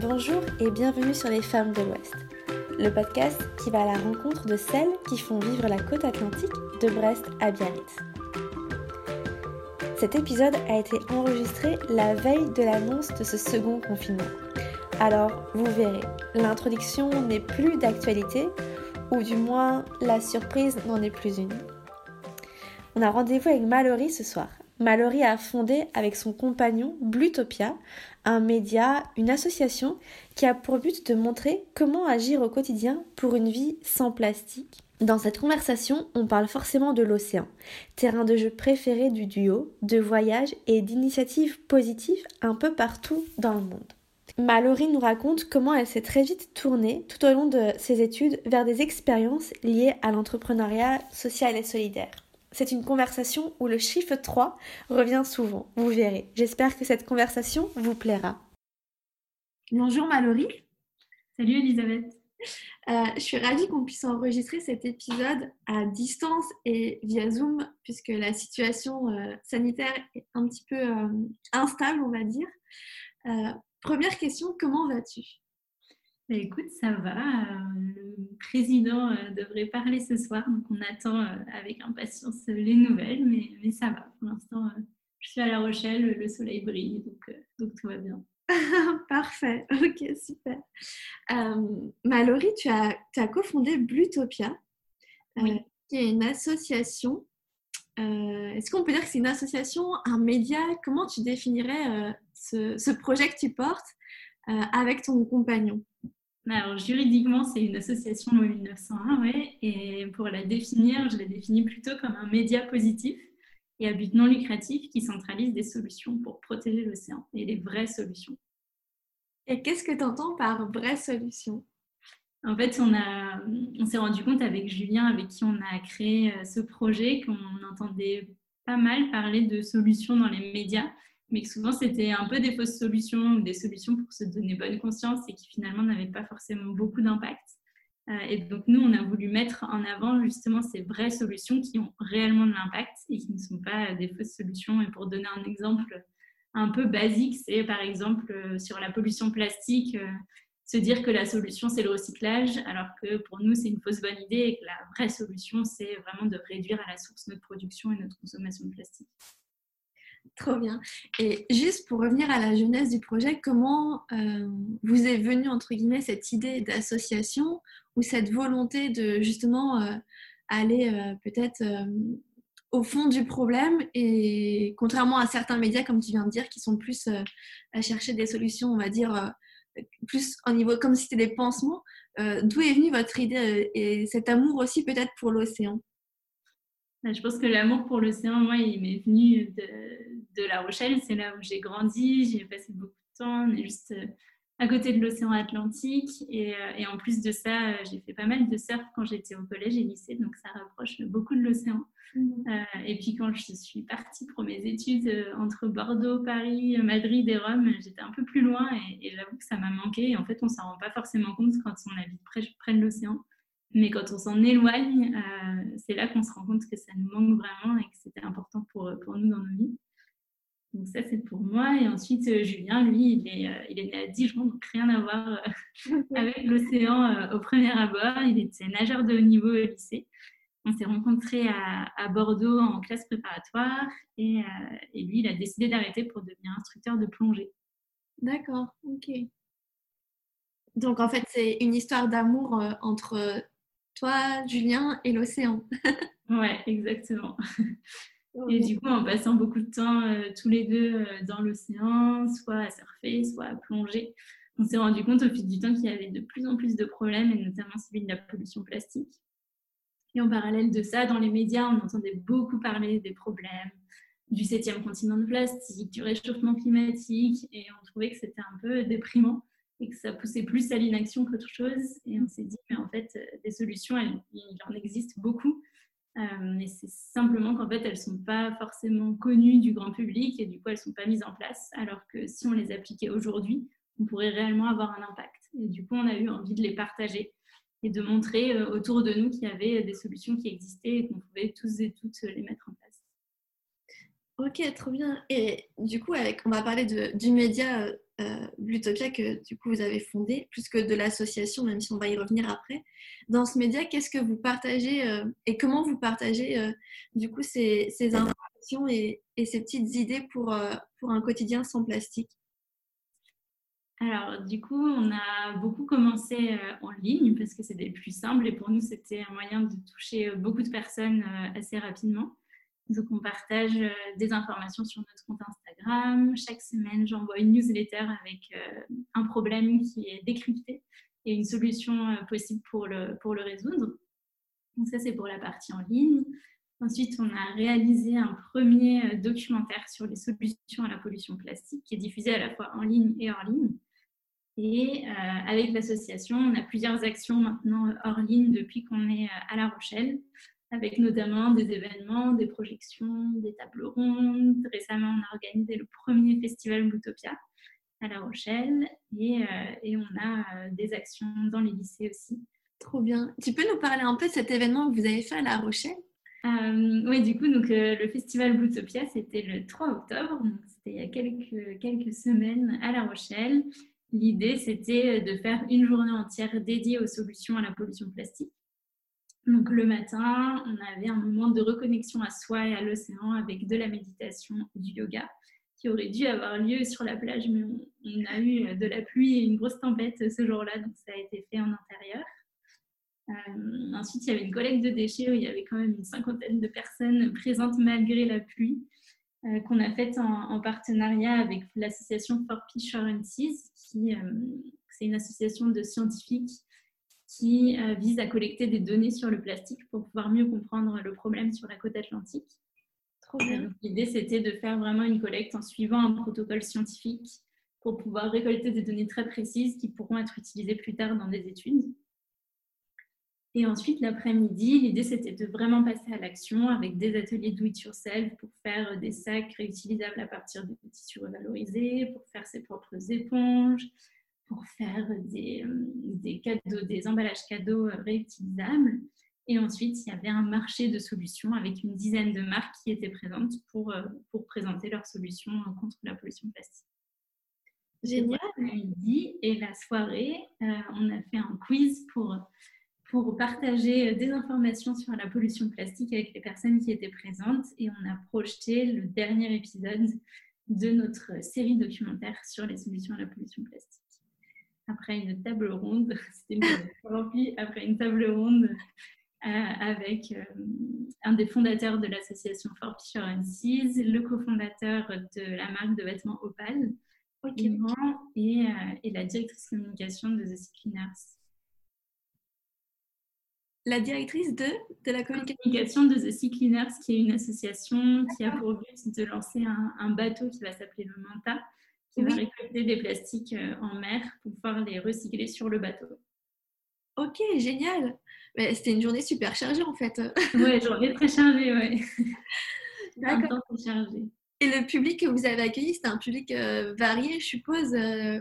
Bonjour et bienvenue sur Les Femmes de l'Ouest, le podcast qui va à la rencontre de celles qui font vivre la côte atlantique de Brest à Biarritz. Cet épisode a été enregistré la veille de l'annonce de ce second confinement. Alors, vous verrez, l'introduction n'est plus d'actualité, ou du moins la surprise n'en est plus une. On a rendez-vous avec Mallory ce soir. Mallory a fondé avec son compagnon Blutopia un média, une association qui a pour but de montrer comment agir au quotidien pour une vie sans plastique. Dans cette conversation, on parle forcément de l'océan, terrain de jeu préféré du duo, de voyages et d'initiatives positives un peu partout dans le monde. Mallory nous raconte comment elle s'est très vite tournée tout au long de ses études vers des expériences liées à l'entrepreneuriat social et solidaire. C'est une conversation où le chiffre 3 revient souvent, vous verrez. J'espère que cette conversation vous plaira. Bonjour Mallory. Salut Elisabeth. Euh, je suis ravie qu'on puisse enregistrer cet épisode à distance et via Zoom, puisque la situation euh, sanitaire est un petit peu euh, instable, on va dire. première question, comment vas-tu? Bah, écoute, ça va. Le président euh, devrait parler ce soir, donc on attend euh, avec impatience les nouvelles, mais, mais ça va. Pour l'instant, euh, je suis à La Rochelle, le soleil brille, donc, donc tout va bien. Parfait, ok, super. Mallory, tu as, tu as cofondé Blutopia, qui est une association. Est-ce qu'on peut dire que c'est une association, un média? Comment tu définirais ce, ce, projet que tu portes avec ton compagnon? Alors, juridiquement, c'est une association loi 1901, ouais, et pour la définir, je la définis plutôt comme un média positif et à but non lucratif qui centralise des solutions pour protéger l'océan et les vraies solutions. Et qu'est-ce que tu entends par vraies solutions En fait, on, a, on s'est rendu compte avec Julien, avec qui on a créé euh, ce projet, qu'on entendait pas mal parler de solutions dans les médias, mais que souvent c'était un peu des fausses solutions des solutions pour se donner bonne conscience et qui finalement n'avaient pas forcément beaucoup d'impact. Euh, et donc nous, on a voulu mettre en avant justement ces vraies solutions qui ont réellement de l'impact et qui ne sont pas des fausses solutions. Et pour donner un exemple un peu basique, c'est par exemple euh, sur la pollution plastique, euh, se dire que la solution c'est le recyclage, alors que pour nous c'est une fausse bonne idée et que la vraie solution c'est vraiment de réduire à la source notre production et notre consommation de plastique. Trop bien. Et juste pour revenir à la jeunesse du projet, comment euh, vous est venue, entre guillemets, cette idée d'association ou cette volonté de justement euh, aller euh, peut-être au fond du problème et contrairement à certains médias, comme tu viens de dire, qui sont plus à chercher des solutions, on va dire, plus au niveau, comme si c'était des pansements, d'où est venue votre idée et cet amour aussi peut-être pour l'océan? Je pense que l'amour pour l'océan, moi, il m'est venu de, La Rochelle. C'est là où j'ai grandi. J'ai passé beaucoup de temps. On est juste euh, à côté de l'océan Atlantique. Et, euh, et, en plus de ça, euh, j'ai fait pas mal de surf quand j'étais au collège et lycée. Donc, ça rapproche beaucoup de l'océan. Mmh. et puis, quand je suis partie pour mes études entre Bordeaux, Paris, Madrid et Rome, j'étais un peu plus loin. Et, et j'avoue que ça m'a manqué. Et en fait, on ne s'en rend pas forcément compte quand on habite près, près de l'océan. Mais quand on s'en éloigne, euh, c'est là qu'on se rend compte que ça nous manque vraiment et que c'était important pour, pour nous dans nos vies. Donc ça, c'est pour moi. Et ensuite, euh, Julien, lui, il est, euh, il est né à Dijon, donc rien à voir avec l'océan au premier abord. Il était nageur de haut niveau au lycée. On s'est rencontrés à, à, Bordeaux en classe préparatoire et, et lui, il a décidé d'arrêter pour devenir instructeur de plongée. D'accord, ok. Donc en fait, c'est une histoire d'amour entre toi, Julien et l'océan. ouais, exactement. Et du coup, en passant beaucoup de temps euh, tous les deux euh, dans l'océan, soit à surfer, soit à plonger, on s'est rendu compte au fil du temps qu'il y avait de plus en plus de problèmes, et notamment celui de la pollution plastique. Et en parallèle de ça, dans les médias, on entendait beaucoup parler des problèmes du septième continent de plastique, du réchauffement climatique, et on trouvait que c'était un peu déprimant et que ça poussait plus à l'inaction qu'autre chose. Et on s'est dit, mais en fait, euh, des solutions, il en existe beaucoup. Euh, mais c'est simplement qu'en fait, elles ne sont pas forcément connues du grand public et du coup, elles ne sont pas mises en place. Alors que si on les appliquait aujourd'hui, on pourrait réellement avoir un impact. Et du coup, on a eu envie de les partager et de montrer euh, autour de nous qu'il y avait des solutions qui existaient et qu'on pouvait tous et toutes les mettre en place. Ok, trop bien. Et du coup, avec, on va parler de, du média euh, Blutopia que du coup vous avez fondé, plus que de l'association, même si on va y revenir après. Dans ce média, qu'est-ce que vous partagez euh, et comment vous partagez euh, du coup ces, informations et, ces petites idées pour, pour un quotidien sans plastique? Alors, du coup, on a beaucoup commencé en ligne parce que c'était plus simple et pour nous, c'était un moyen de toucher beaucoup de personnes assez rapidement. Donc, on partage euh, des informations sur notre compte Instagram. Chaque semaine, j'envoie une newsletter avec euh, un problème qui est décrypté et une solution euh, possible pour le, pour le résoudre. Donc, ça, c'est pour la partie en ligne. Ensuite, on a réalisé un premier documentaire sur les solutions à la pollution plastique qui est diffusé à la fois en ligne et hors ligne. Et avec l'association, on a plusieurs actions maintenant hors ligne depuis qu'on est à La Rochelle avec notamment des événements, des projections, des tables rondes. Récemment, on a organisé le premier festival Boutopia à La Rochelle et, euh, et on a euh, des actions dans les lycées aussi. Trop bien. Tu peux nous parler un peu de cet événement que vous avez fait à La Rochelle? Euh, Oui, du coup, donc, le festival Boutopia, c'était le 3 octobre, c'était il y a quelques, quelques semaines à La Rochelle. L'idée, c'était de faire une journée entière dédiée aux solutions à la pollution plastique. Donc le matin, on avait un moment de reconnexion à soi et à l'océan avec de la méditation et du yoga qui aurait dû avoir lieu sur la plage, mais on, a eu de la pluie et une grosse tempête ce jour-là, donc ça a été fait en intérieur. Euh, ensuite, il y avait une collecte de déchets où il y avait quand même une cinquantaine de personnes présentes malgré la pluie, euh, qu'on a faite en, partenariat avec l'association For Assurances, qui euh, c'est une association de scientifiques qui euh, vise à collecter des données sur le plastique pour pouvoir mieux comprendre le problème sur la côte atlantique. L'idée, c'était de faire vraiment une collecte en suivant un protocole scientifique pour pouvoir récolter des données très précises qui pourront être utilisées plus tard dans des études. Et ensuite, l'après-midi, l'idée, c'était de vraiment passer à l'action avec des ateliers do it yourself pour faire des sacs réutilisables à partir de tissus revalorisés, pour faire ses propres éponges, pour faire des, euh, des, cadeaux, des emballages cadeaux euh, réutilisables. Et ensuite, il y avait un marché de solutions avec une dizaine de marques qui étaient présentes pour, euh, pour présenter leurs solutions contre la pollution plastique. Génial. Midi et la soirée, on a fait un quiz pour, pour partager des informations sur la pollution plastique avec les personnes qui étaient présentes et on a projeté le dernier épisode de notre série documentaire sur les solutions à la pollution plastique après une table ronde, c'était après une table ronde euh, avec euh, un des fondateurs de l'association For Assurances, le cofondateur de la marque de vêtements Opal, et, euh, et, la directrice communication de The Sea Cleaners. La directrice de, de la communication. De The Sea Cleaners, qui est une association qui a pour but de lancer un, un bateau qui va s'appeler le Manta, qui va récolter des plastiques euh, en mer pour pouvoir les recycler sur le bateau. Ok, génial. C'était une journée super chargée en fait. Ouais, journée très chargée, ouais. D'accord. chargé. Et le public que vous avez accueilli, c'était un public euh, varié, je suppose. Euh,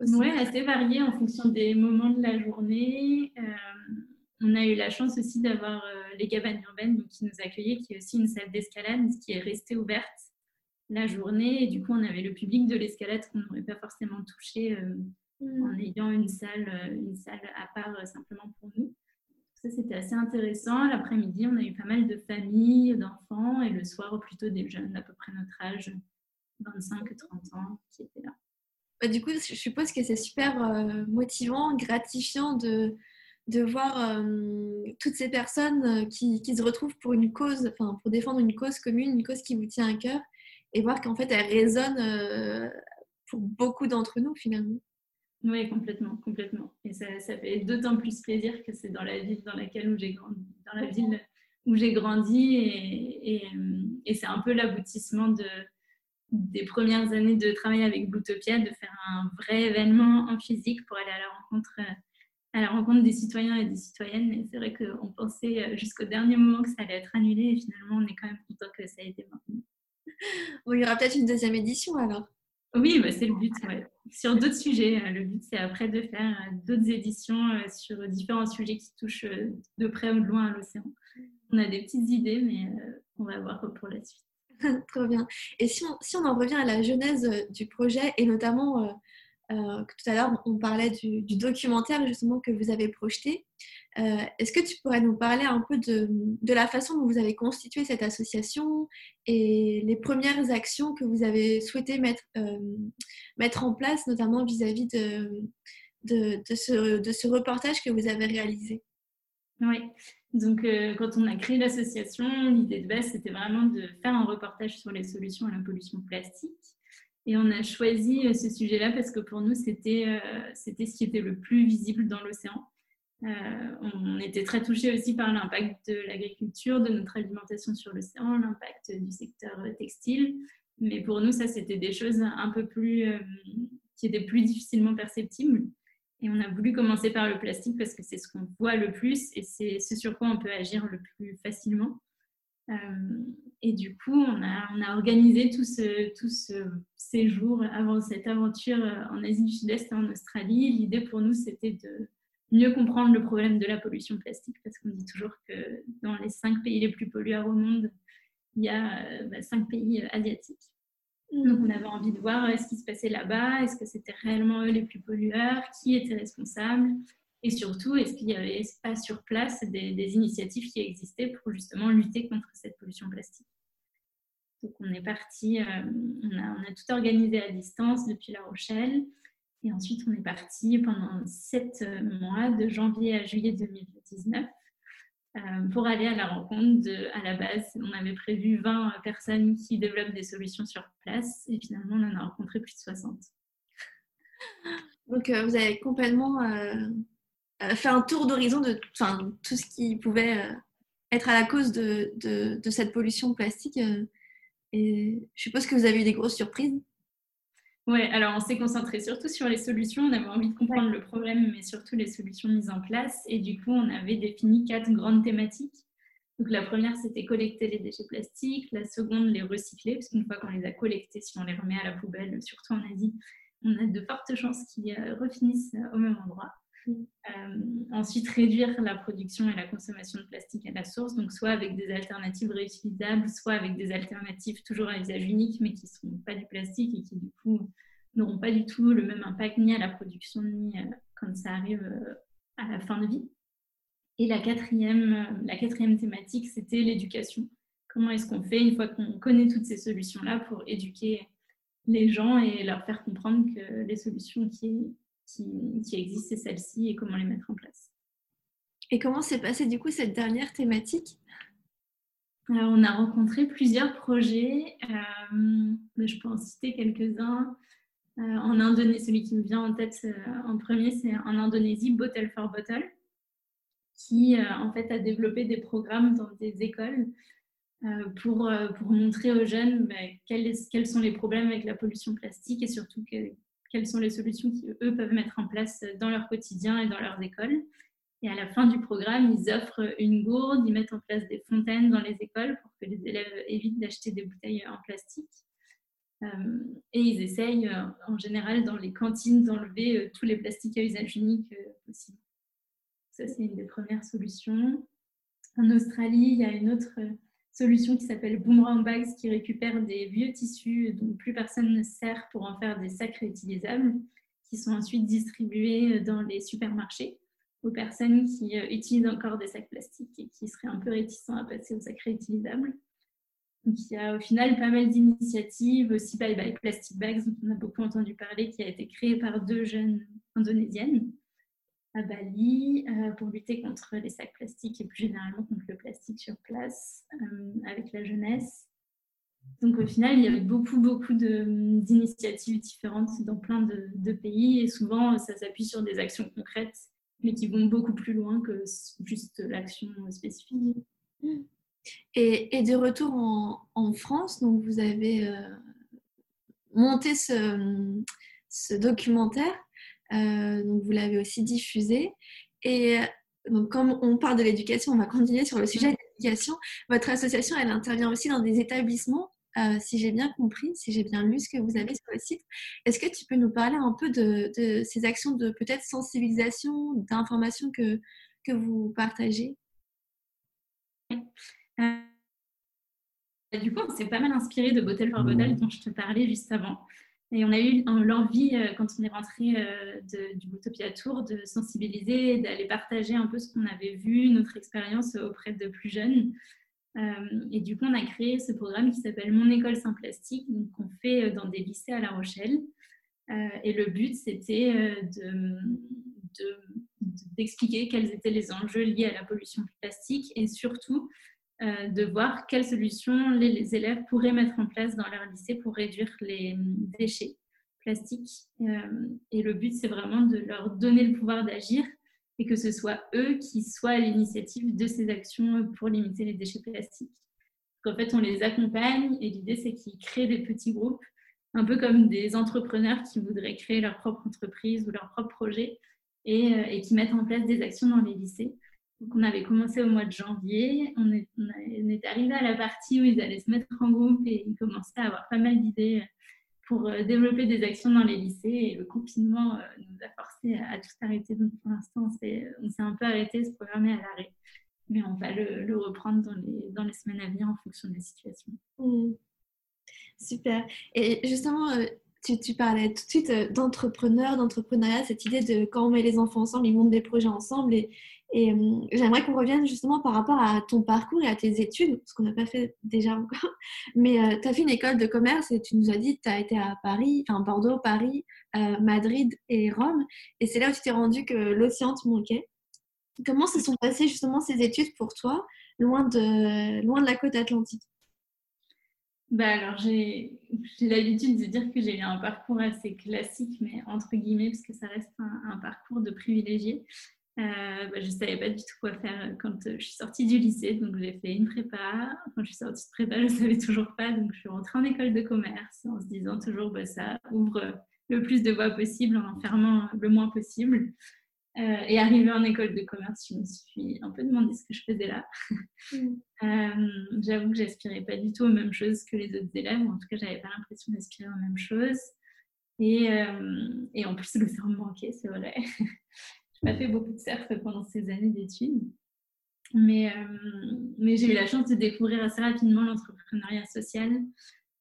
oui, assez varié en fonction des moments de la journée. on a eu la chance aussi d'avoir les cabanes urbaines qui nous accueillaient, qui est aussi une salle d'escalade qui est restée ouverte la journée. Et du coup, on avait le public de l'escalade qu'on n'aurait pas forcément touché euh, mm. en ayant une salle, euh, une salle à part euh, simplement pour nous. Ça, c'était assez intéressant. L'après-midi, on a eu pas mal de familles, d'enfants, et le soir, plutôt des jeunes d'à peu près notre âge, 25-30 ans, qui étaient là. Bah, du coup, je suppose que c'est super motivant, gratifiant de, de voir toutes ces personnes qui, qui, se retrouvent pour une cause, enfin pour défendre une cause commune, une cause qui vous tient à cœur, et voir qu'en fait, elle résonne euh, pour beaucoup d'entre nous finalement. Oui, complètement, complètement. Et ça, ça fait d'autant plus plaisir que c'est dans la ville dans laquelle j'ai grandi, dans la ville où j'ai grandi, et, et, et c'est un peu l'aboutissement de, des premières années de travail avec Boutopia, de faire un vrai événement en physique pour aller à la rencontre, à la rencontre des citoyens et des citoyennes. Et c'est vrai qu'on pensait jusqu'au dernier moment que ça allait être annulé, et finalement, on est quand même content que ça ait été maintenu il y aura peut-être une deuxième édition alors. Oui, bah, c'est le but. Sur d'autres sujets. Euh, le but, c'est après de faire euh, d'autres éditions euh, sur différents sujets qui touchent de près ou de loin à l'océan. On a des petites idées, mais on va voir pour la suite. Trop bien. Et si on, si on, en revient à la genèse du projet et notamment euh, tout à l'heure, on parlait du, documentaire justement que vous avez projeté. Euh, est-ce que tu pourrais nous parler un peu de, la façon dont vous avez constitué cette association et les premières actions que vous avez souhaité mettre, euh, mettre en place, notamment vis-à-vis de, ce, de, ce, reportage que vous avez réalisé? Oui, donc quand on a créé l'association, l'idée de base, c'était vraiment de faire un reportage sur les solutions à la pollution plastique. Et on a choisi euh, ce sujet-là parce que pour nous, c'était euh, c'était ce qui était le plus visible dans l'océan. Euh, on était très touchés aussi par l'impact de l'agriculture, de notre alimentation sur l'océan, l'impact du secteur textile. Mais pour nous, ça, c'était des choses un peu plus, qui étaient plus difficilement perceptibles. Et on a voulu commencer par le plastique parce que c'est ce qu'on voit le plus et c'est ce sur quoi on peut agir le plus facilement. Euh, et du coup, on a, on a organisé tout ce, tout ce séjour avant cette aventure euh, en Asie du Sud-Est et en Australie. L'idée pour nous, c'était de mieux comprendre le problème de la pollution plastique, parce qu'on dit toujours que dans les cinq pays les plus pollueurs au monde, il y a euh, bah, cinq pays asiatiques. Donc, on avait envie de voir ce qui se passait là-bas, est-ce que c'était réellement eux les plus pollueurs, qui était responsable, et surtout, est-ce qu'il y avait pas sur place des, initiatives qui existaient pour justement lutter contre cette pollution plastique? Donc on est parti, euh, on, a, tout organisé à distance depuis La Rochelle. Et ensuite, on est parti pendant sept mois, de janvier à juillet 2019, euh, pour aller à la rencontre à la base, on avait prévu 20 personnes qui développent des solutions sur place. Et finalement, on en a rencontré plus de 60. Donc, euh, vous avez complètement euh, fait un tour d'horizon de tout ce qui pouvait euh, être à la cause de, de, cette pollution plastique. Euh, et je suppose que vous avez eu des grosses surprises. Oui, alors on s'est concentré surtout sur les solutions. On avait envie de comprendre le problème, mais surtout les solutions mises en place. Et du coup, on avait défini quatre grandes thématiques. Donc la première, c'était collecter les déchets plastiques. La seconde, les recycler, parce qu'une fois qu'on les a collectés, si on les remet à la poubelle, surtout en Asie, on a de fortes chances qu'ils refinissent au même endroit. Euh, ensuite, réduire la production et la consommation de plastique à la source, donc soit avec des alternatives réutilisables, soit avec des alternatives toujours à usage unique, mais qui ne sont pas du plastique et qui du coup n'auront pas du tout le même impact ni à la production ni euh, quand ça arrive euh, à la fin de vie. Et la quatrième, la quatrième thématique, c'était l'éducation. Comment est-ce qu'on fait une fois qu'on connaît toutes ces solutions-là pour éduquer les gens et leur faire comprendre que les solutions qui, qui, qui existent, c'est celle-ci, et comment les mettre en place. Et comment s'est passée du coup cette dernière thématique? On a rencontré plusieurs projets, euh, je peux en citer quelques-uns. Euh, en Indonésie, celui qui me vient en tête euh, en premier, c'est en Indonésie, Bottle for Bottle, qui en fait a développé des programmes dans des écoles pour, pour montrer aux jeunes bah, quels, quels, sont les problèmes avec la pollution plastique et surtout que, quelles sont les solutions qu'eux peuvent mettre en place dans leur quotidien et dans leurs écoles. Et à la fin du programme, ils offrent une gourde, ils mettent en place des fontaines dans les écoles pour que les élèves évitent d'acheter des bouteilles en plastique. Euh, et ils essayent euh, en général dans les cantines d'enlever euh, tous les plastiques à usage unique possible. Ça, c'est une des premières solutions. En Australie, il y a une autre solution qui s'appelle Boomerang Bags qui récupère des vieux tissus dont plus personne ne sert pour en faire des sacs réutilisables qui sont ensuite distribués dans les supermarchés aux personnes qui euh, utilisent encore des sacs plastiques et qui seraient un peu réticents à passer aux sacs réutilisables. Donc, il y a au final pas mal d'initiatives, aussi Bye Bye Plastic Bags, dont on a beaucoup entendu parler, qui a été créé par deux jeunes indonésiennes à Bali euh, pour lutter contre les sacs plastiques et plus généralement contre le plastique sur place euh, avec la jeunesse. Donc au final, il y avait beaucoup, beaucoup d'initiatives différentes dans plein de, pays et souvent ça s'appuie sur des actions concrètes mais qui vont beaucoup plus loin que juste l'action spécifique. Et, de retour en, France, donc vous avez euh, monté ce, documentaire donc vous l'avez aussi diffusé. Et donc, comme on parle de l'éducation, on va continuer sur le sujet de l'éducation. Votre association, elle intervient aussi dans des établissements, euh, si j'ai bien compris, si j'ai bien lu ce que vous avez sur le site. Est-ce que tu peux nous parler un peu de, ces actions de peut-être sensibilisation, d'information que, que vous partagez? Euh, du coup, on s'est pas mal inspiré de Bottle for Bottle dont je te parlais juste avant. Et on a eu l'envie, euh, quand on est rentré euh, du Bootopia Tour, de sensibiliser, d'aller partager un peu ce qu'on avait vu, notre expérience auprès de plus jeunes. Euh, et du coup, on a créé ce programme qui s'appelle Mon école sans plastique, qu'on fait dans des lycées à La Rochelle. et le but, c'était d'expliquer de, quels étaient les enjeux liés à la pollution plastique et surtout de voir quelles solutions les, élèves pourraient mettre en place dans leur lycée pour réduire les déchets plastiques. Euh, et le but, c'est vraiment de leur donner le pouvoir d'agir et que ce soit eux qui soient à l'initiative de ces actions pour limiter les déchets plastiques. En fait, on les accompagne et l'idée, c'est qu'ils créent des petits groupes, un peu comme des entrepreneurs qui voudraient créer leur propre entreprise ou leur propre projet et, euh, et qui mettent en place des actions dans les lycées. Donc, on avait commencé au mois de janvier. On est, arrivé à la partie où ils allaient se mettre en groupe et ils commençaient à avoir pas mal d'idées pour euh, développer des actions dans les lycées. Et le confinement euh, nous a forcé à, tout arrêter. Donc, pour l'instant, on s'est un peu arrêté, se programmer à l'arrêt. Mais on va le, reprendre dans les, semaines à venir en fonction de la situation. Mmh. Super. Et justement, euh, tu, tu, parlais tout de suite d'entrepreneur, d'entrepreneuriat, cette idée de quand on met les enfants ensemble, ils montent des projets ensemble et, et euh, j'aimerais qu'on revienne justement par rapport à ton parcours et à tes études, ce qu'on n'a pas fait déjà encore. Mais euh, tu as fait une école de commerce et tu nous as dit que tu as été à Paris, enfin Bordeaux, Paris, euh, Madrid et Rome. Et c'est là où tu t'es rendu que l'océan te manquait. Comment se sont passées justement ces études pour toi, loin de, loin de la côte atlantique? Bah alors, j'ai l'habitude de dire que j'ai eu un parcours assez classique, mais entre guillemets, parce que ça reste un, un parcours de privilégié. Euh, bah, je ne savais pas du tout quoi faire quand euh, je suis sortie du lycée. Donc, j'ai fait une prépa. Quand je suis sortie de prépa, je ne savais toujours pas. Donc, je suis rentrée en école de commerce en se disant toujours bah, ça ouvre le plus de voies possible en fermant le moins possible. Euh, et arrivée en école de commerce, je me suis un peu demandé ce que je faisais là. Mm. J'avoue que j'aspirais pas du tout aux mêmes choses que les autres élèves. En tout cas, j'avais pas l'impression d'aspirer aux mêmes choses. Et, et en plus, le cerveau me manquait, c'est vrai. pas fait beaucoup de surf pendant ces années d'études. Mais, euh, mais j'ai eu la chance de découvrir assez rapidement l'entrepreneuriat social,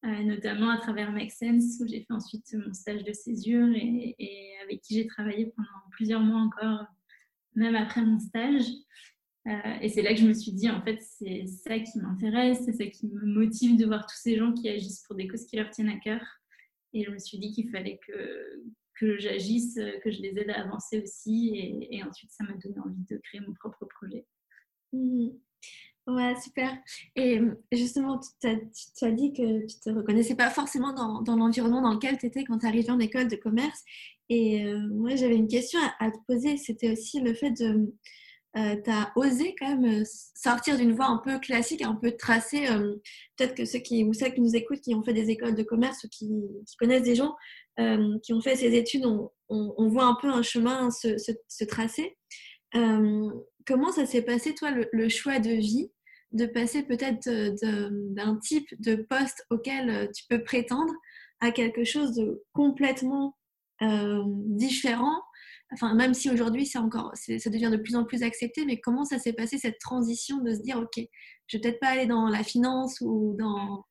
euh, notamment à travers Make où j'ai fait ensuite mon stage de césure et, avec qui j'ai travaillé pendant plusieurs mois encore, même après mon stage. Euh, et c'est là que je me suis dit, en fait, c'est ça qui m'intéresse, c'est ça qui me motive de voir tous ces gens qui agissent pour des causes qui leur tiennent à cœur. Et je me suis dit qu'il fallait que, que j'agisse, euh, que je les aide à avancer aussi. Et, ensuite, ça m'a donné envie de créer mon propre projet. Mmh. Ouais, super. Et euh, justement, tu as, dit que tu ne te reconnaissais pas forcément dans, l'environnement dans lequel tu étais quand tu arrivais en école de commerce. Et euh, moi, j'avais une question à, te poser. C'était aussi le fait de... tu as osé quand même sortir d'une voie un peu classique, un peu tracée. Peut-être que ceux qui, ou celles qui nous écoutent, qui ont fait des écoles de commerce ou qui, connaissent des gens, euh, qui ont fait ces études, on, voit un peu un chemin se, tracer. Euh, comment ça s'est passé, toi, le, choix de vie, de passer peut-être d'un type de poste auquel tu peux prétendre à quelque chose de complètement euh, différent Enfin, même si aujourd'hui, c'est encore, ça devient de plus en plus accepté, mais comment ça s'est passé cette transition de se dire, ok, je vais peut-être pas aller dans la finance ou dans,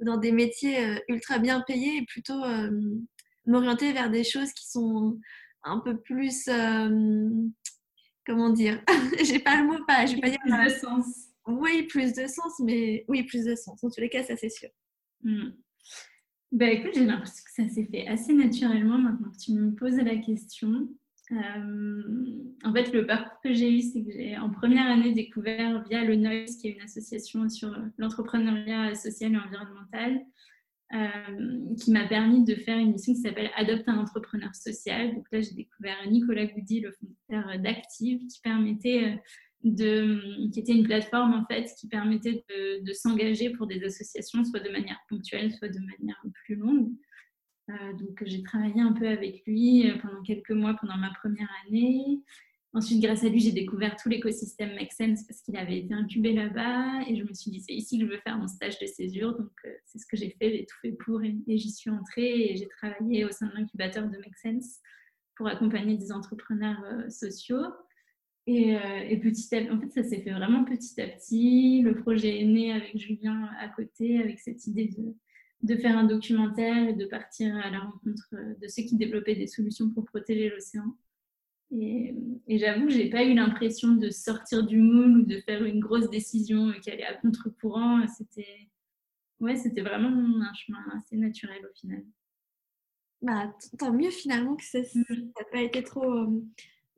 dans des métiers ultra bien payés, et plutôt m'orienter vers des choses qui sont un peu plus euh, comment dire j'ai pas le mot pas je vais pas dire plus de sens. Oui plus de sens mais oui plus de sens. En tous les cas ça c'est sûr. Hmm. bah écoute j'ai l'impression que ça s'est fait assez naturellement maintenant que tu me poses la question euh, en fait le parcours que j'ai eu c'est que j'ai en première année découvert via le Noise qui est une association sur l'entrepreneuriat social et environnemental euh, qui m'a permis de faire une mission qui s'appelle Adopte un entrepreneur social. Donc là, j'ai découvert Nicolas Goudy, le fondateur d'Active, qui permettait euh, de, qui était une plateforme en fait qui permettait de, s'engager pour des associations, soit de manière ponctuelle, soit de manière plus longue. Euh, donc j'ai travaillé un peu avec lui pendant quelques mois pendant ma première année. Ensuite, grâce à lui, j'ai découvert tout l'écosystème Make Sense parce qu'il avait été incubé là-bas. Et je me suis dit, c'est ici que je veux faire mon stage de césure. Donc, euh, c'est ce que j'ai fait. J'ai tout fait pour et, j'y suis entrée. Et j'ai travaillé au sein de l'incubateur de Make Sense pour accompagner des entrepreneurs euh, sociaux. Et, et, petit à en fait, ça s'est fait vraiment petit à petit. Le projet est né avec Julien à côté, avec cette idée de, de faire un documentaire et de partir à la rencontre de ceux qui développaient des solutions pour protéger l'océan. Et, j'avoue que je n'ai pas eu l'impression de sortir du moule ou de faire une grosse décision qui allait à contre-courant. C'était ouais, c'était vraiment un chemin assez naturel au final. Bah, tant mieux finalement que ça n'a mmh. pas été trop, euh,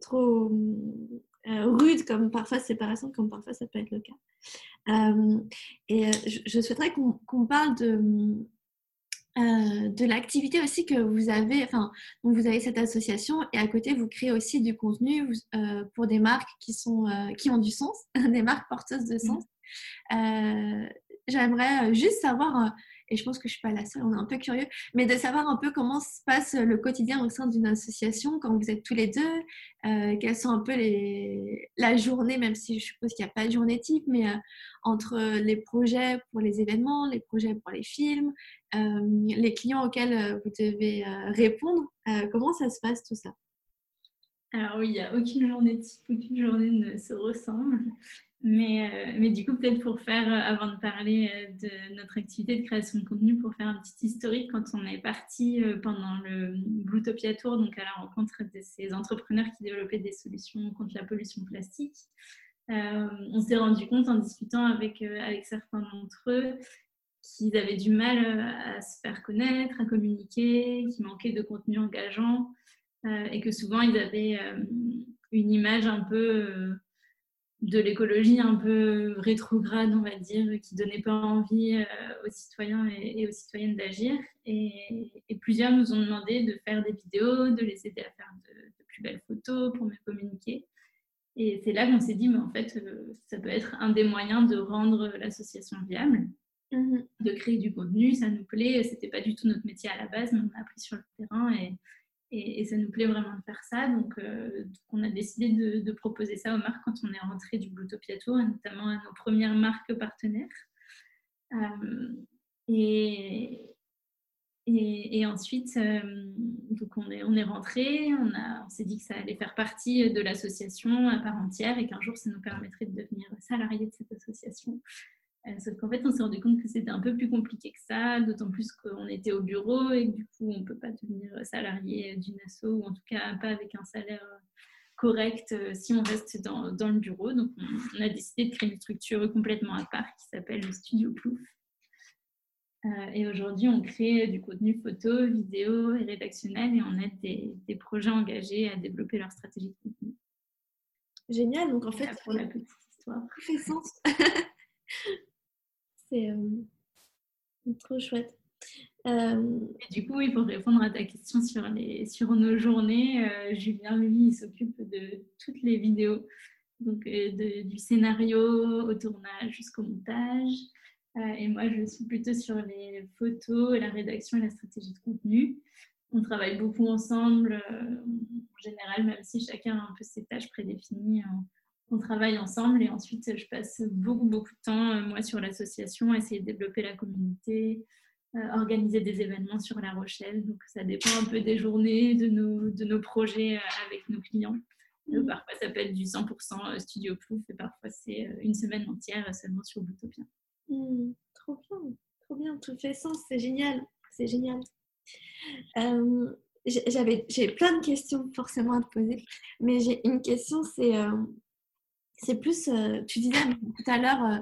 trop euh, rude comme parfois séparation, comme parfois ça peut être le cas. Euh, et je, souhaiterais qu'on parle de, de l'activité aussi que vous avez, enfin, vous avez cette association et à côté vous créez aussi du contenu pour des marques qui, sont, qui ont du sens, des marques porteuses de sens. Mmh. J'aimerais juste savoir et je pense que je suis pas la seule, on est un peu curieux, mais de savoir un peu comment se passe le quotidien au sein d'une association quand vous êtes tous les deux, euh, quelles sont un peu les la journée, même si je suppose qu'il n'y a pas de journée type, mais euh, entre les projets pour les événements, les projets pour les films, euh, les clients auxquels vous devez répondre, comment ça se passe tout ça? Alors oui, il n'y a aucune journée type, aucune journée ne se ressemble. Mais, euh, mais du coup, peut-être pour faire, euh, avant de parler euh, de notre activité de création de contenu, pour faire un petit historique, quand on est parti pendant le Bluetopia Tour, donc à la rencontre de ces entrepreneurs qui développaient des solutions contre la pollution plastique, on s'est rendu compte en discutant avec, avec certains d'entre eux qu'ils avaient du mal à se faire connaître, à communiquer, qu'il manquait de contenu engageant et que souvent ils avaient une image un peu de l'écologie un peu rétrograde, on va dire, qui donnait pas envie euh, aux citoyens et, aux citoyennes d'agir. Et, plusieurs nous ont demandé de faire des vidéos, de les aider à faire de, plus belles photos pour mieux communiquer. Et c'est là qu'on s'est dit, mais en fait, euh, ça peut être un des moyens de rendre l'association viable, mmh de créer du contenu. Ça nous plaît. C'était pas du tout notre métier à la base, mais on a appris sur le terrain et, et, ça nous plaît vraiment de faire ça. Donc, euh, on a décidé de, proposer ça aux marques quand on est rentré du Bluetopia Tour, notamment à nos premières marques partenaires. Euh, et, et, ensuite, euh, donc on est, on est rentré, on, on s'est dit que ça allait faire partie de l'association à part entière et qu'un jour, ça nous permettrait de devenir salarié de cette association. Euh, sauf qu'en fait, on s'est rendu compte que c'était un peu plus compliqué que ça, d'autant plus qu'on était au bureau et que du coup, on ne peut pas devenir salarié d'une asso ou en tout cas pas avec un salaire euh, correct euh, si on reste dans, dans le bureau. Donc, on, a décidé de créer une structure complètement à part qui s'appelle le Studio Plouf. et aujourd'hui, on crée du contenu photo, vidéo et rédactionnel et on aide des, des projets engagés à développer leur stratégie de contenu. Génial, donc en fait, pour la petite histoire. fait sens. C'est euh, trop chouette. Euh, du coup, il faut répondre à ta question sur, les, sur nos journées. Euh, Julien, lui, il s'occupe de toutes les vidéos, donc du scénario au tournage jusqu'au montage. et moi, je suis plutôt sur les photos, la rédaction et la stratégie de contenu. On travaille beaucoup ensemble, en général, même si chacun a un peu ses tâches prédéfinies on travaille ensemble et ensuite je passe beaucoup beaucoup de temps euh, moi sur l'association à essayer de développer la communauté, euh, organiser des événements sur La Rochelle. Donc ça dépend un peu des journées, de nos, de nos projets euh, avec nos clients. Mmh. Parfois ça peut être du 100% studio proof et parfois c'est une semaine entière seulement sur Boutopia. Mmh, trop bien, trop bien, tout fait sens, c'est génial, c'est génial. j'avais, j'ai plein de questions forcément à te poser, mais j'ai une question, c'est c'est plus, euh, tu disais tout à l'heure euh,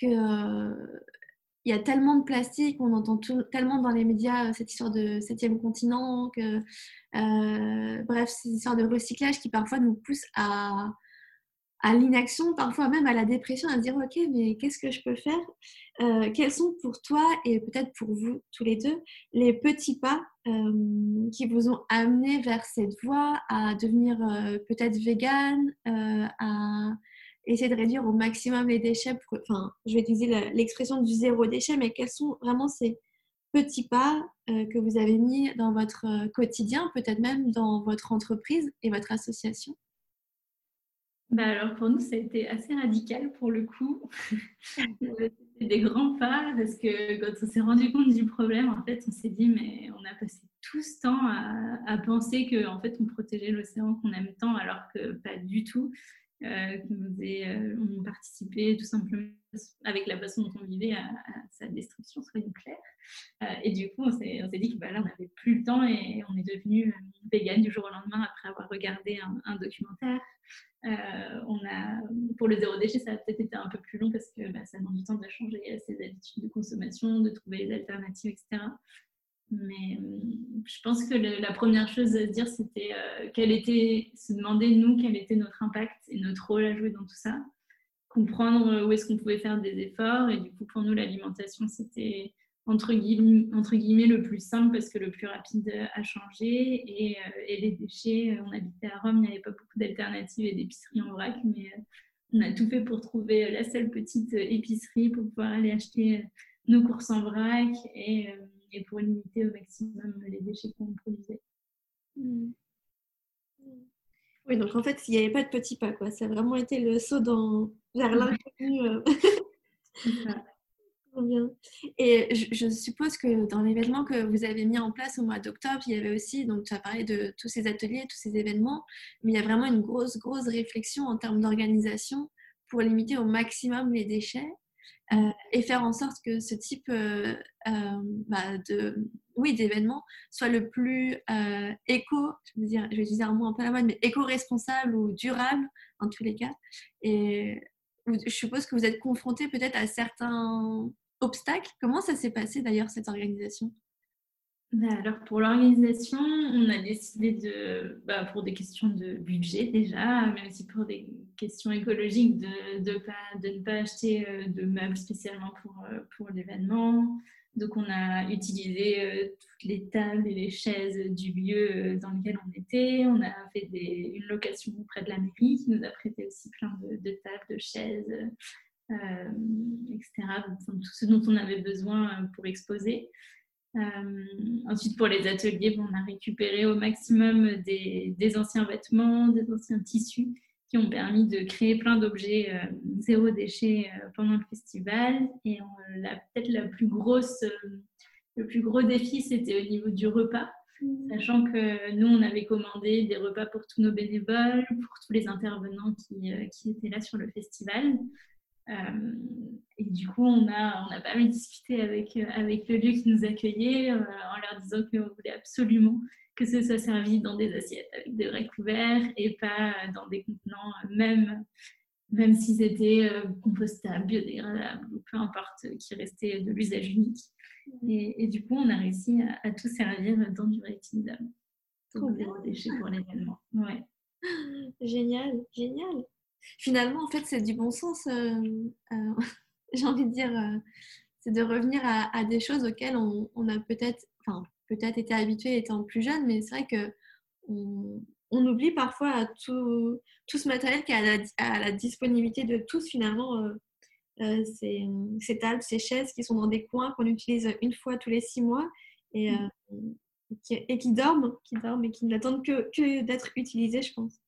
que euh, il y a tellement de plastique, on entend tellement dans les médias cette histoire de septième continent, que bref, ces histoires de recyclage qui parfois nous poussent à, à l'inaction, parfois même à la dépression, à dire ok, mais qu'est-ce que je peux faire? Quels sont pour toi et peut-être pour vous tous les deux les petits pas qui vous ont amené vers cette voie à devenir peut-être vegan, à essayer de réduire au maximum les déchets. enfin, je vais utiliser l'expression du zéro déchet, mais quels sont vraiment ces petits pas euh, que vous avez mis dans votre euh, quotidien, peut-être même dans votre entreprise et votre association? Bah alors pour nous, ça a été assez radical pour le coup. C'était des grands pas parce que quand on s'est rendu compte du problème, en fait, on s'est dit mais on a passé tout ce temps à, à penser qu'en fait on protégeait l'océan qu'on aime tant alors que pas du tout. Qui ont participé tout simplement avec la façon dont on vivait à, sa destruction, soyons clairs. et du coup, on s'est dit que bah, là, on n'avait plus le temps et on est devenu vegan du jour au lendemain après avoir regardé un, documentaire. pour le zéro déchet, ça a peut-être été un peu plus long parce que bah, ça demande du temps de changer ses habitudes de consommation, de trouver les alternatives, etc. Mais euh, je pense que la première chose à se dire, c'était euh, était, se demander nous quel était notre impact et notre rôle à jouer dans tout ça, comprendre où est-ce qu'on pouvait faire des efforts. Et du coup, pour nous, l'alimentation, c'était entre guillemets, le plus simple parce que le plus rapide à changer. Et, euh, et les déchets, on habitait à Rome, il n'y avait pas beaucoup d'alternatives et d'épiceries en vrac, mais on a tout fait pour trouver la seule petite épicerie pour pouvoir aller acheter nos courses en vrac et et pour limiter au maximum les déchets qu'on produisait. Hmm. Oui, donc en fait, il n'y avait pas de petit pas, quoi. Ça a vraiment été le saut dans... vers l'inconnu. Euh. bien. Et je, suppose que dans l'événement que vous avez mis en place au mois d'octobre, il y avait aussi, donc tu as parlé de tous ces ateliers, tous ces événements, mais il y a vraiment une grosse, grosse réflexion en termes d'organisation pour limiter au maximum les déchets. Euh, et faire en sorte que ce type euh, euh, bah, de oui d'événement soit le plus éco je veux dire je vais utiliser un mot un peu à la mode mais éco-responsable ou durable en tous les cas. Et je suppose que vous êtes confronté peut-être à certains obstacles. Comment ça s'est passé d'ailleurs cette organisation? Alors pour l'organisation, on a décidé de, bah, pour des questions de budget déjà, mais aussi pour des questions écologiques, de, de, ne pas acheter euh, de meubles spécialement pour, euh, pour l'événement. Donc on a utilisé euh, toutes les tables et les chaises du lieu dans lequel on était. On a fait une location auprès de la mairie qui nous a prêté aussi plein de, de tables, de chaises, etc. tout ce dont on avait besoin pour exposer. Euh, ensuite, pour les ateliers, on a récupéré au maximum des, anciens vêtements, des anciens tissus qui ont permis de créer plein d'objets euh, zéro déchet euh, pendant le festival. Et peut-être la plus grosse, le plus gros défi, c'était au niveau du repas. Mmh. Sachant que nous, on avait commandé des repas pour tous nos bénévoles, pour tous les intervenants qui, qui étaient là sur le festival. Euh, et du coup, on a, on a pas mal discuté avec, euh, avec le lieu qui nous accueillait euh, en leur disant qu'on voulait absolument que ce soit servi dans des assiettes avec des vrais couverts et pas dans des contenants, même, même si c'était compostable, biodégradable ou peu importe, qui restait de l'usage unique. Et, du coup, on a réussi à, tout servir dans du réutilisable. Donc, zéro déchet pour l'événement. Ouais. Génial, génial finalement, en fait, c'est du bon sens, euh, euh, j'ai envie de dire, euh, c'est de revenir à, des choses auxquelles on, a peut-être, enfin, peut-être été habitué étant plus jeune, mais c'est vrai que on, oublie parfois tout, tout ce matériel qui est à la, disponibilité de tous, finalement. ces, ces, tables, ces chaises qui sont dans des coins qu'on utilise une fois tous les six mois et, qui, et qui dorment, qui dorment et qui n'attendent que, que d'être utilisées, je pense.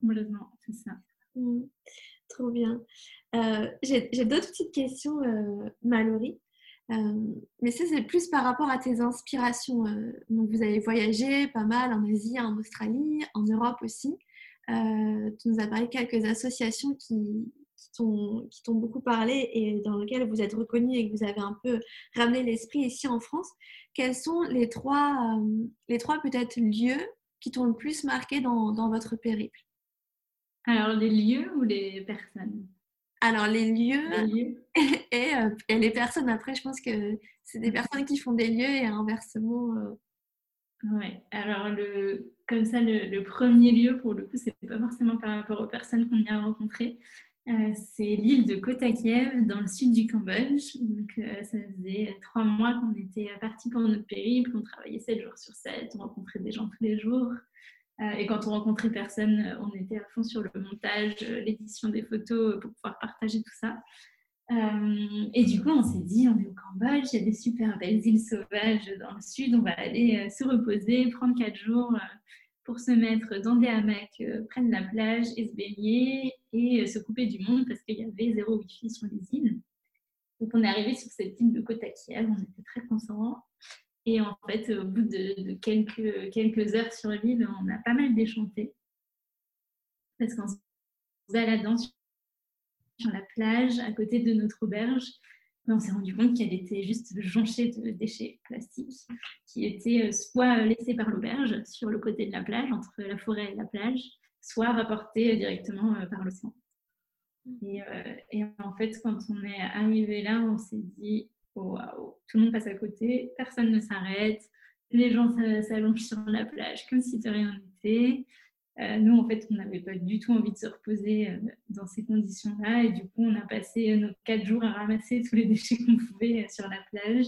Complètement, c'est ça. Mmh. trop bien. Euh, j'ai d'autres petites questions, euh, Mallory. Euh, mais ça, c'est plus par rapport à tes inspirations. donc, vous avez voyagé pas mal en Asie, en Australie, en Europe aussi. tu nous as parlé de quelques associations qui, t'ont beaucoup parlé et dans lesquelles vous êtes reconnu et que vous avez un peu ramené l'esprit ici en France. Quels sont les trois, trois peut-être lieux qui t'ont le plus marqué dans votre périple? Alors, les lieux ou les personnes? Alors, les lieux, euh, Et, les personnes. Après, je pense que c'est des personnes qui font des lieux et inversement. Euh. Oui, alors le, comme ça, le, premier lieu, pour le coup, c'est pas forcément par rapport aux personnes qu'on y a rencontrées. Euh, c'est l'île de Kotakiev dans le sud du Cambodge. Donc, ça faisait trois mois qu'on était partis pour notre périple, on travaillait sept jours sur sept, on rencontrait des gens tous les jours. Euh, et quand on rencontrait personne, euh, on était à fond sur le montage, euh, l'édition des photos pour pouvoir partager tout ça. et du coup, on s'est dit, on est au Cambodge, il y a des super belles îles sauvages dans le sud, on va aller se reposer, prendre quatre jours pour se mettre dans des hamacs près de la plage et se baigner et se couper du monde parce qu'il y avait zéro wifi sur les îles. Donc on est arrivé sur cette île de Kiev, on était très contents. Et en fait, au bout de, quelques, quelques heures sur l'île, on a pas mal déchanté. Parce qu'en baladant sur la plage à côté de notre auberge, on s'est rendu compte qu'elle était juste jonchée de déchets plastiques qui étaient euh, soit laissés par l'auberge sur le côté de la plage, entre la forêt et la plage, soit rapportés directement euh, par l'océan. Et, euh, et, en fait, quand on est arrivé là, on s'est dit waouh, tout le monde passe à côté, personne ne s'arrête, les gens s'allongent sur la plage comme si de rien n'était. Euh, nous, en fait, on n'avait pas du tout envie de se reposer euh, dans ces conditions-là. Et du coup, on a passé nos quatre jours à ramasser tous les déchets qu'on pouvait sur la plage,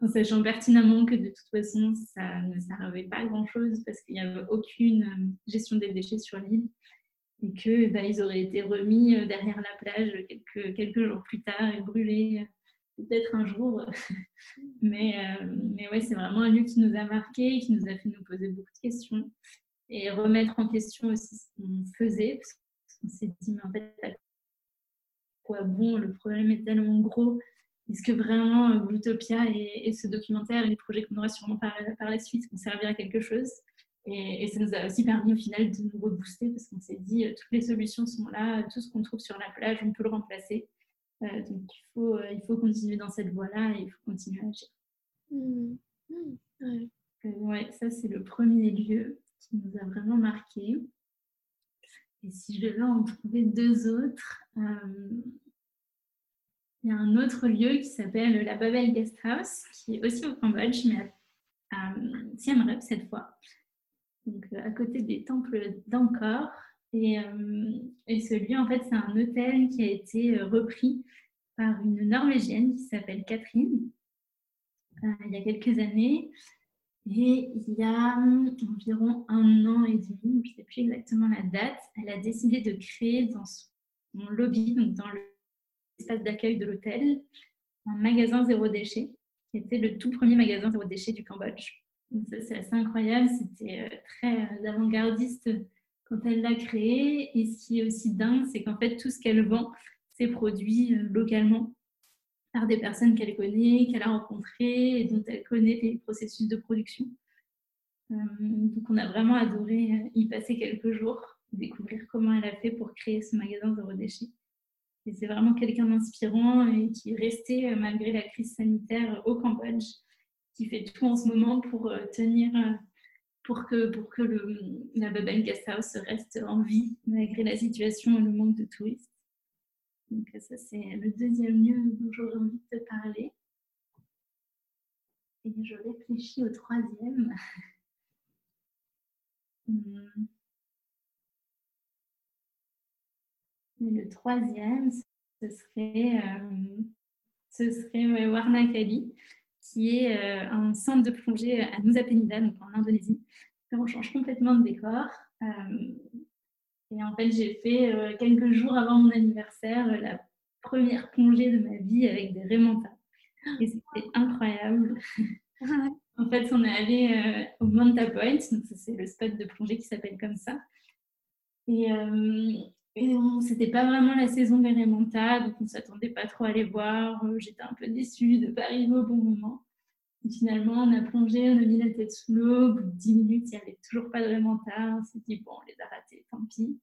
en sachant pertinemment que de toute façon, ça ne servait pas à grand-chose parce qu'il n'y avait aucune gestion des déchets sur l'île et que bah, auraient été remis euh, derrière la plage quelques, quelques jours plus tard et brûlés euh, peut-être un jour. mais, euh, mais ouais, c'est vraiment un lieu qui nous a marqué, qui nous a fait nous poser beaucoup de questions et remettre en question aussi ce qu'on faisait. Parce qu'on s'est dit, mais en fait, à quoi bon Le problème est tellement gros. Est-ce que vraiment l'Utopia et, ce documentaire et les projets qu'on aura sûrement par, par la suite vont servir à quelque chose? Et, ça nous a aussi permis au final de nous rebooster parce qu'on s'est dit euh, toutes les solutions sont là, tout ce qu'on trouve sur la plage, on peut le remplacer. Euh, donc il faut, euh, il faut continuer dans cette voie-là et il faut continuer à agir. Mmh. Mmh. Ouais. ça c'est le premier lieu qui nous a vraiment marqué. Et si je devais en trouver deux autres, il y a un autre lieu qui s'appelle la Babel Guest House, qui est aussi au Cambodge, mais à, à Siem Reap cette fois donc euh, à côté des temples d'Angkor. Et, euh, ce lieu, en fait, c'est un hôtel qui a été euh, repris par une Norvégienne qui s'appelle Catherine il y a quelques années. Et il y a environ un an et demi, je ne sais plus exactement la date, elle a décidé de créer dans son lobby, donc dans l'espace d'accueil de l'hôtel, un magasin zéro déchet, qui était le tout premier magasin zéro déchet du Cambodge c'est assez incroyable, c'était euh, très euh, avant-gardiste quand elle l'a créé. Et ce qui est aussi dingue, c'est qu'en fait, tout ce qu'elle vend, c'est produit euh, localement par des personnes qu'elle connaît, qu'elle a rencontrées et dont elle connaît les processus de production. donc, on a vraiment adoré y passer quelques jours, découvrir comment elle a fait pour créer ce magasin de redéchet. Et c'est vraiment quelqu'un d'inspirant et qui est resté, malgré la crise sanitaire, au Cambodge qui fait tout en ce moment pour euh, tenir, euh, pour que, pour que la Babel Guest House reste en vie malgré la situation et le manque de touristes. Donc ça, c'est le deuxième lieu dont j'aurais envie de te parler. Et je réfléchis au troisième. Hmm. le troisième, ce serait, euh, ce serait Warnakali qui est euh, un centre de plongée à Nusa Penida, donc en Indonésie. on change complètement de décor. Euh, et en fait, j'ai fait euh, quelques jours avant mon anniversaire la première plongée de ma vie avec des Raymanta. Et c'était incroyable. en fait, on est allé au Manta Point, donc c'est le spot de plongée qui s'appelle comme ça. Et, et c'était pas vraiment la saison des Raymanta, donc on ne s'attendait pas trop à les voir. Euh, j'étais un peu déçue de ne pas arriver au bon moment. Finalement, on a plongé, on a mis la tête sous l'eau. Au bout de 10 minutes, il n'y avait toujours pas de Raymanta. On s'est dit, bon, on les a ratés, tant pis.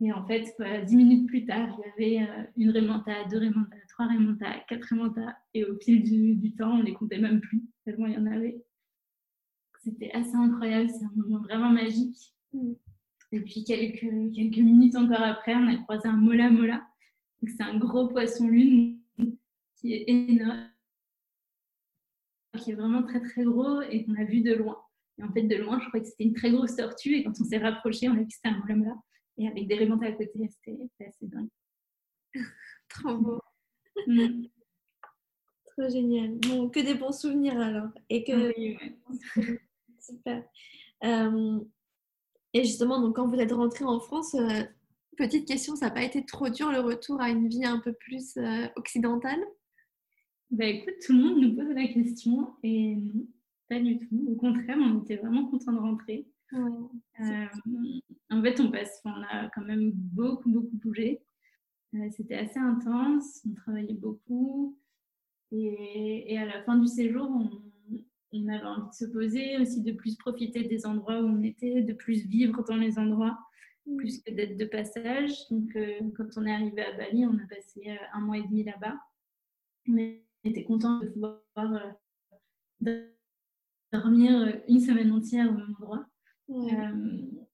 Et en fait, 10 minutes plus tard, il y avait euh, une Raymanta, deux Raymanta, trois Raymanta, quatre Raymanta. Et au fil du, temps, on les comptait même plus, tellement il y en avait. C'était assez incroyable, c'est un moment vraiment magique. Et puis quelques, quelques minutes encore après, on a croisé un mola mola. C'est un gros poisson lune qui est énorme, qui est vraiment très très gros et qu'on a vu de loin. Et en fait, de loin, je crois que c'était une très grosse tortue et quand on s'est rapproché, on a vu que c'était un mola mola. Et avec des rayons à côté, c'était assez dingue. Trop beau. Mm. Trop génial. Bon, que des bons souvenirs alors. Et que... Oui, Super. Euh, et justement, donc, quand vous êtes rentré en France, euh, petite question, ça n'a pas été trop dur le retour à une vie un peu plus euh, occidentale? Bah, Écoute, tout le monde nous pose la question et non, pas du tout. Au contraire, on était vraiment contents de rentrer. Euh, en fait, on, passe, on a quand même beaucoup, beaucoup bougé. C'était assez intense, on travaillait beaucoup. Et, et, à la fin du séjour, on, on avait envie de se poser, aussi de plus profiter des endroits où on était, de plus vivre dans les endroits. mm. plus que d'être de passage. Donc, quand on est arrivé à Bali, on a passé un mois et demi là-bas. On était content de pouvoir dormir une semaine entière au même endroit.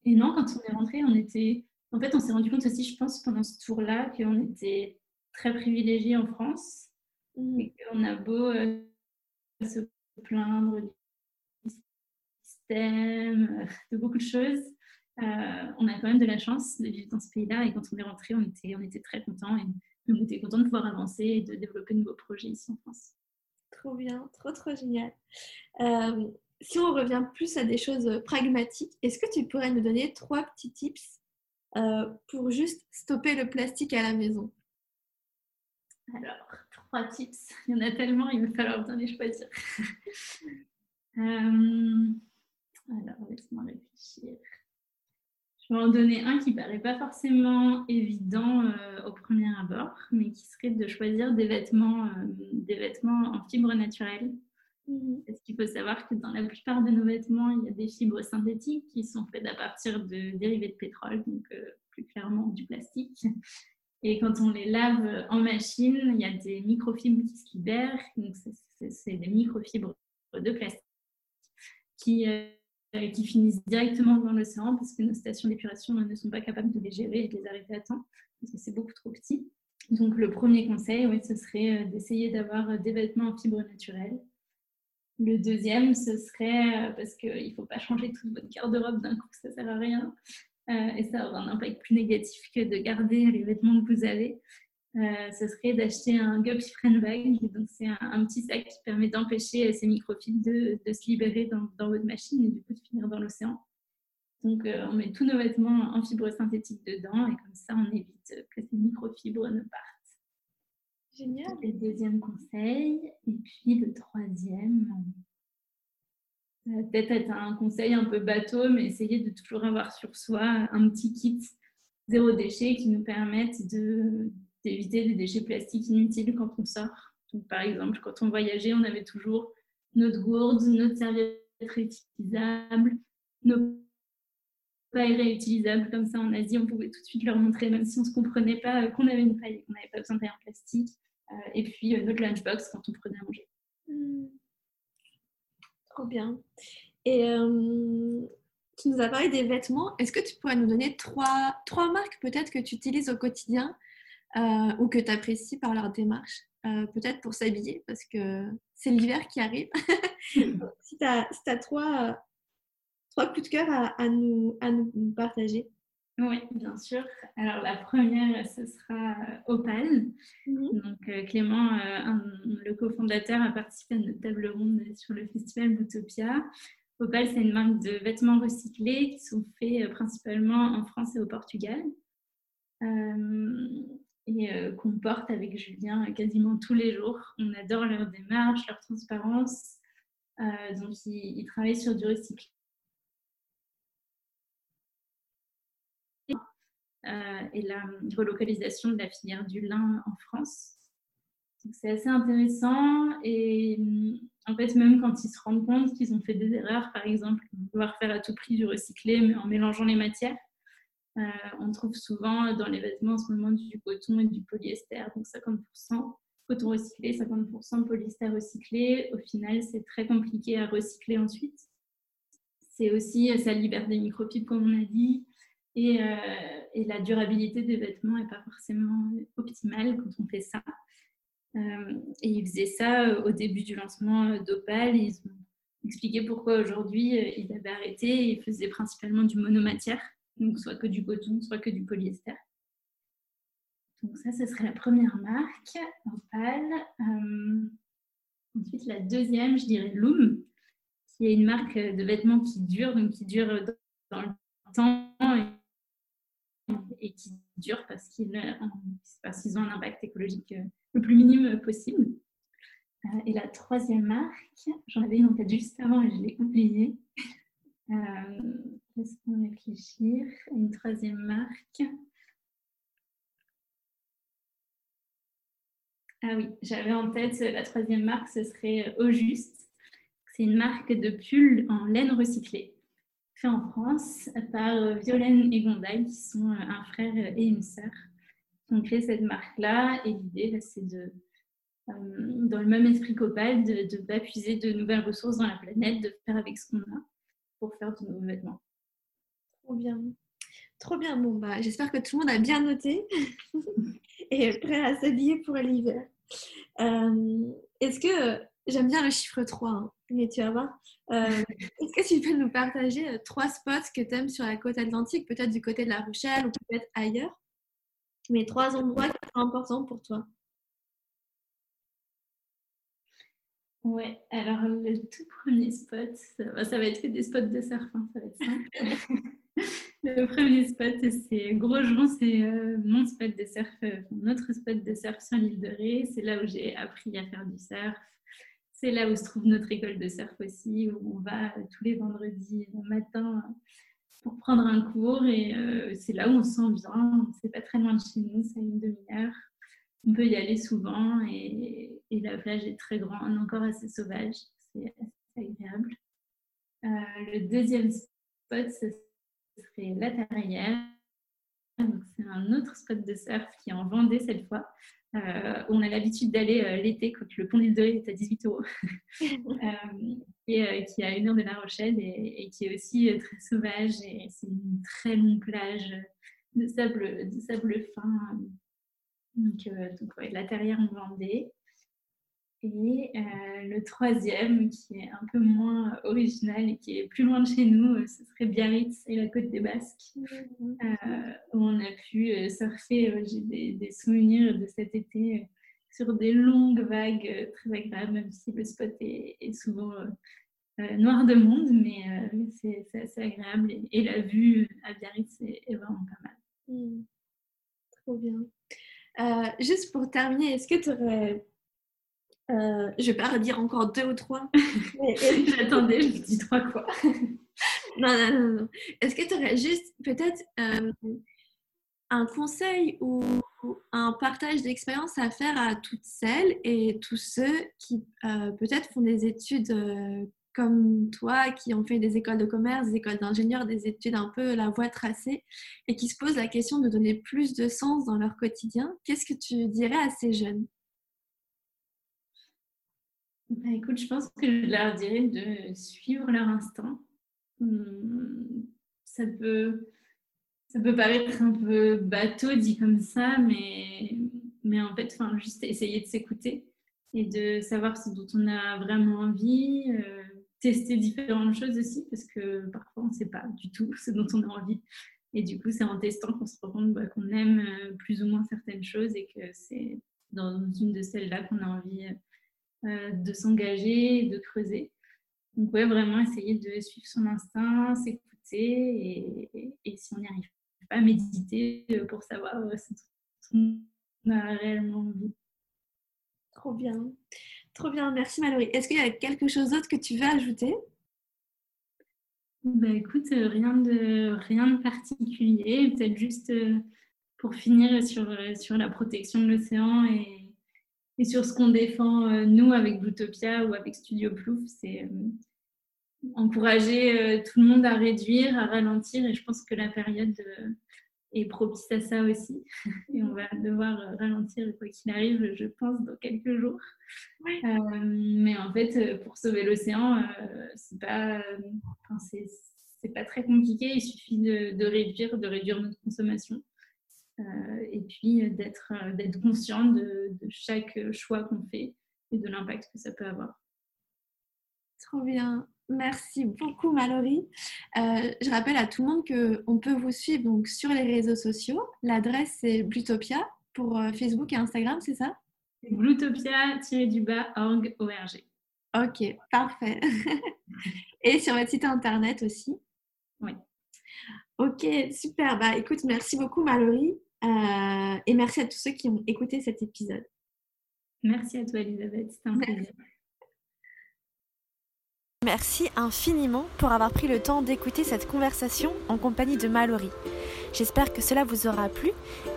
et non, quand on est rentré, on était. En fait, on s'est rendu compte aussi, je pense, pendant ce tour-là, qu'on était très privilégiés en France. Mm. Et qu'on a beau se plaindre du système, euh, de beaucoup de choses. Euh, on a quand même de la chance de vivre dans ce pays-là et quand on est rentré, on était, on était très contents et on était contents de pouvoir avancer et de développer de nouveaux projets ici en France. Trop bien, trop trop génial. Euh, si on revient plus à des choses pragmatiques, est-ce que tu pourrais nous donner trois petits tips pour juste stopper le plastique à la maison? Alors, trois tips. Il y en a tellement, il va falloir bien les choisir. Euh, alors, laisse-moi réfléchir. Je vais en donner un qui paraît pas forcément évident euh, au premier abord, mais qui serait de choisir des vêtements, euh, des vêtements en fibres naturelles. Mhm. Parce qu'il faut savoir que dans la plupart de nos vêtements, il y a des fibres synthétiques qui sont faites à partir de dérivés de pétrole, donc plus clairement du plastique. Et quand on les lave en machine, il y a des microfibres qui se libèrent. c'est des microfibres de plastique qui, euh, qui finissent directement dans l'océan parce que nos stations d'épuration ne sont pas capables de les gérer et de les arrêter à temps parce que c'est beaucoup trop petit. Donc, le premier conseil, oui, ce serait euh, d'essayer d'avoir des vêtements en fibres naturelles. Le deuxième, ce serait, euh, parce qu'il ne faut pas changer toute votre garde-robe d'un coup, ça ne sert à rien, euh, et ça aura un impact plus négatif que de garder les vêtements que vous avez, euh, ce serait d'acheter un Guppy Friend Bag. Donc, c'est un, petit sac qui permet d'empêcher ces microfibres de, de, se libérer dans, dans, votre machine et du coup de finir dans l'océan. Donc, euh, on met tous nos vêtements en fibres synthétiques dedans et comme ça, on évite que ces microfibres ne partent. Génial. Le deuxième conseil. Et puis le troisième, peut-être être un conseil un peu bateau, mais essayer de toujours avoir sur soi un petit kit zéro déchet qui nous permette d'éviter des déchets plastiques inutiles quand on sort. Par exemple, quand on voyageait, on avait toujours notre gourde, notre serviette réutilisable, nos pailles réutilisables. Comme ça, en Asie, on pouvait tout de suite leur montrer, même si on ne se comprenait pas euh, qu'on avait une paille, qu'on n'avait pas besoin de en plastique. Euh, et puis, euh, notre lunchbox quand on prenait à manger. Trop bien. Et euh, tu nous as parlé des vêtements. Est-ce que tu pourrais nous donner trois, trois marques peut-être que tu utilises au quotidien euh, ou que tu apprécies par leur démarche euh, Peut-être pour s'habiller? Parce que c'est l'hiver qui arrive. si tu as, as, trois, trois coups de cœur à, nous, à nous partager. Oui, bien sûr. Alors la première, ce sera euh, Opal. Mhm. Donc euh, Clément, euh, le cofondateur, a participé à notre table ronde sur le festival Boutopia. Opal, c'est une marque de vêtements recyclés qui sont faits principalement en France et au Portugal. et qu'on porte avec Julien quasiment tous les jours. On adore leur démarche, leur transparence. donc, ils, ils travaillent sur du recyclage et la relocalisation de la filière du lin en France. C'est assez intéressant et en fait, même quand ils se rendent compte qu'ils ont fait des erreurs, par exemple, vouloir faire à tout prix du recyclé, mais en mélangeant les matières, euh, on trouve souvent dans les vêtements en ce moment du coton et du polyester, donc 50% coton recyclé, 50% polyester recyclé. Au final, c'est très compliqué à recycler ensuite. C'est aussi, ça libère des microfibres, comme on a dit. Euh, et, la durabilité des vêtements n'est pas forcément optimale quand on fait ça. Euh, et ils faisaient ça au début du lancement d'Opal. Ils ont expliqué pourquoi aujourd'hui euh, ils avaient arrêté. Ils faisaient principalement du monomatière, donc soit que du coton, soit que du polyester. Donc ça, ce serait la première marque, Opal. ensuite, la deuxième, je dirais Loom, qui est une marque de vêtements qui dure, donc qui dure dans le temps et qui durent parce qu'ils ont un impact écologique euh, le plus minime possible. Euh, et la troisième marque, j'en avais une en tête juste avant et je l'ai oubliée. Euh, Laisse-moi réfléchir. Une troisième marque. Ah oui, j'avais en tête la troisième marque, ce serait Au Juste. C'est une marque de pull en laine recyclée en France par Violaine et Gondaï, qui sont un frère et une sœur, qui ont créé cette marque-là. Et l'idée, bah, c'est de, dans le même esprit qu'Opal, de ne pas puiser de nouvelles ressources dans la planète, de faire avec ce qu'on a pour faire de nouveaux vêtements. Trop bien. Trop bien. Bon, bah, j'espère que tout le monde a bien noté et est prêt à s'habiller pour l'hiver. Euh, est-ce que j'aime bien le chiffre 3, hein, mais tu vas voir. Euh, est-ce que tu peux nous partager euh, trois spots que tu aimes sur la côte atlantique, peut-être du côté de la Rochelle ou peut-être ailleurs, mais trois endroits qui sont importants pour toi Ouais, alors le tout premier spot, ça, va être des spots de surf, hein, ça va être simple. le premier spot, c'est Grosjean, c'est euh, mon spot de surf, euh, notre spot de surf sur l'île de Ré. C'est là où j'ai appris à faire du surf. C'est là où se trouve notre école de surf aussi, où on va tous les vendredis matin pour prendre un cours. Et euh, c'est là où on se sent bien. C'est pas très loin de chez nous, c'est une demi-heure on peut y aller souvent et, la plage est très grande, encore assez sauvage. C'est agréable. Euh, le deuxième spot, ce serait la Terrière. C'est un autre spot de surf qui est en Vendée cette fois. Euh, on a l'habitude d'aller euh, l'été quand le pont d'île de Ré est à 18 euros. et qui est à une heure de La Rochelle et, qui est aussi très sauvage. Et c'est une très longue plage de sable, de sable fin donc, euh, la terrière en Vendée. Et euh, le troisième, qui est un peu moins original et qui est plus loin de chez nous, euh, ce serait Biarritz et la côte des Basques, mmh. où on a pu surfer. J'ai des, souvenirs de cet été sur des longues vagues très agréables, même si le spot est, souvent noir de monde, mais c'est assez agréable. Et, la vue à Biarritz est, vraiment pas mal. Mmh. Trop bien. Euh, juste pour terminer, est-ce que tu aurais. Euh, je vais pas redire encore deux ou trois. J'attendais, je dis trois quoi. non, non, non, non. Est-ce que tu aurais juste peut-être euh, un conseil ou un partage d'expérience à faire à toutes celles et tous ceux qui peut-être font des études comme toi qui ont fait des écoles de commerce, des écoles d'ingénieurs, des études un peu la voie tracée et qui se posent la question de donner plus de sens dans leur quotidien, qu'est-ce que tu dirais à ces jeunes? Bah, Écoute, je pense que je leur dirais de suivre leur instinct. Hmm, ça peut, ça peut paraître un peu bateau dit comme ça, mais, mais en fait, enfin, juste essayer de s'écouter et de savoir ce dont on a vraiment envie. Euh, tester différentes choses aussi, parce que parfois on ne sait pas du tout ce dont on a envie. Et du coup, c'est en testant qu'on se rend compte bah, qu'on aime euh, plus ou moins certaines choses et que c'est dans une de celles-là qu'on a envie euh, de s'engager, de creuser. Donc, ouais, vraiment essayer de suivre son instinct, s'écouter et, et, si on n'y arrive pas, méditer euh, pour savoir ce qu'on a réellement envie. Trop bien. Trop bien, merci Mallory. Est-ce qu'il y a quelque chose d'autre que tu veux ajouter? Bah, écoute, euh, rien de, rien de particulier, peut-être juste euh, pour finir sur, euh, sur la protection de l'océan et, et, sur ce qu'on défend nous avec Bluetopia ou avec Studio Plouf, c'est encourager tout le monde à réduire, à ralentir et je pense que la période est propice à ça aussi. Et on va devoir ralentir quoi qu'il arrive, je pense, dans quelques jours. Euh, mais en fait, euh, pour sauver l'océan, euh, c'est pas, c'est pas très compliqué. Il suffit de, réduire, de réduire notre consommation. Et puis d'être d'être conscient de, de, chaque choix qu'on fait et de l'impact que ça peut avoir. Trop bien. Merci beaucoup Mallory. Euh, je rappelle à tout le monde qu'on peut vous suivre donc, sur les réseaux sociaux. L'adresse c'est Blutopia pour euh, Facebook et Instagram, c'est ça? Blutopia-org. Ok, parfait. et sur votre site internet aussi? Oui. Ok, super. Bah, écoute, merci beaucoup Mallory. Euh, et merci à tous ceux qui ont écouté cet épisode. Merci à toi Elisabeth, c'était un plaisir. Merci infiniment pour avoir pris le temps d'écouter cette conversation en compagnie de Mallory. J'espère que cela vous aura plu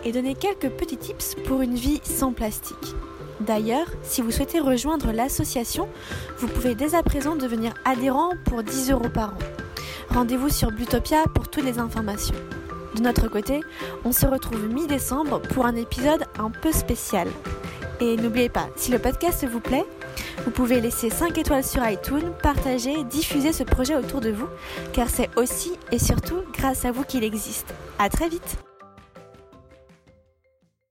et donné quelques petits tips pour une vie sans plastique. D'ailleurs, si vous souhaitez rejoindre l'association, vous pouvez dès à présent devenir adhérent pour 10 euros par an. Rendez-vous sur Butopia pour toutes les informations. De notre côté, on se retrouve mi-décembre pour un épisode un peu spécial. Et n'oubliez pas, si le podcast vous plaît, vous pouvez laisser 5 étoiles sur iTunes, partager, diffuser ce projet autour de vous, car c'est aussi et surtout grâce à vous qu'il existe. À très vite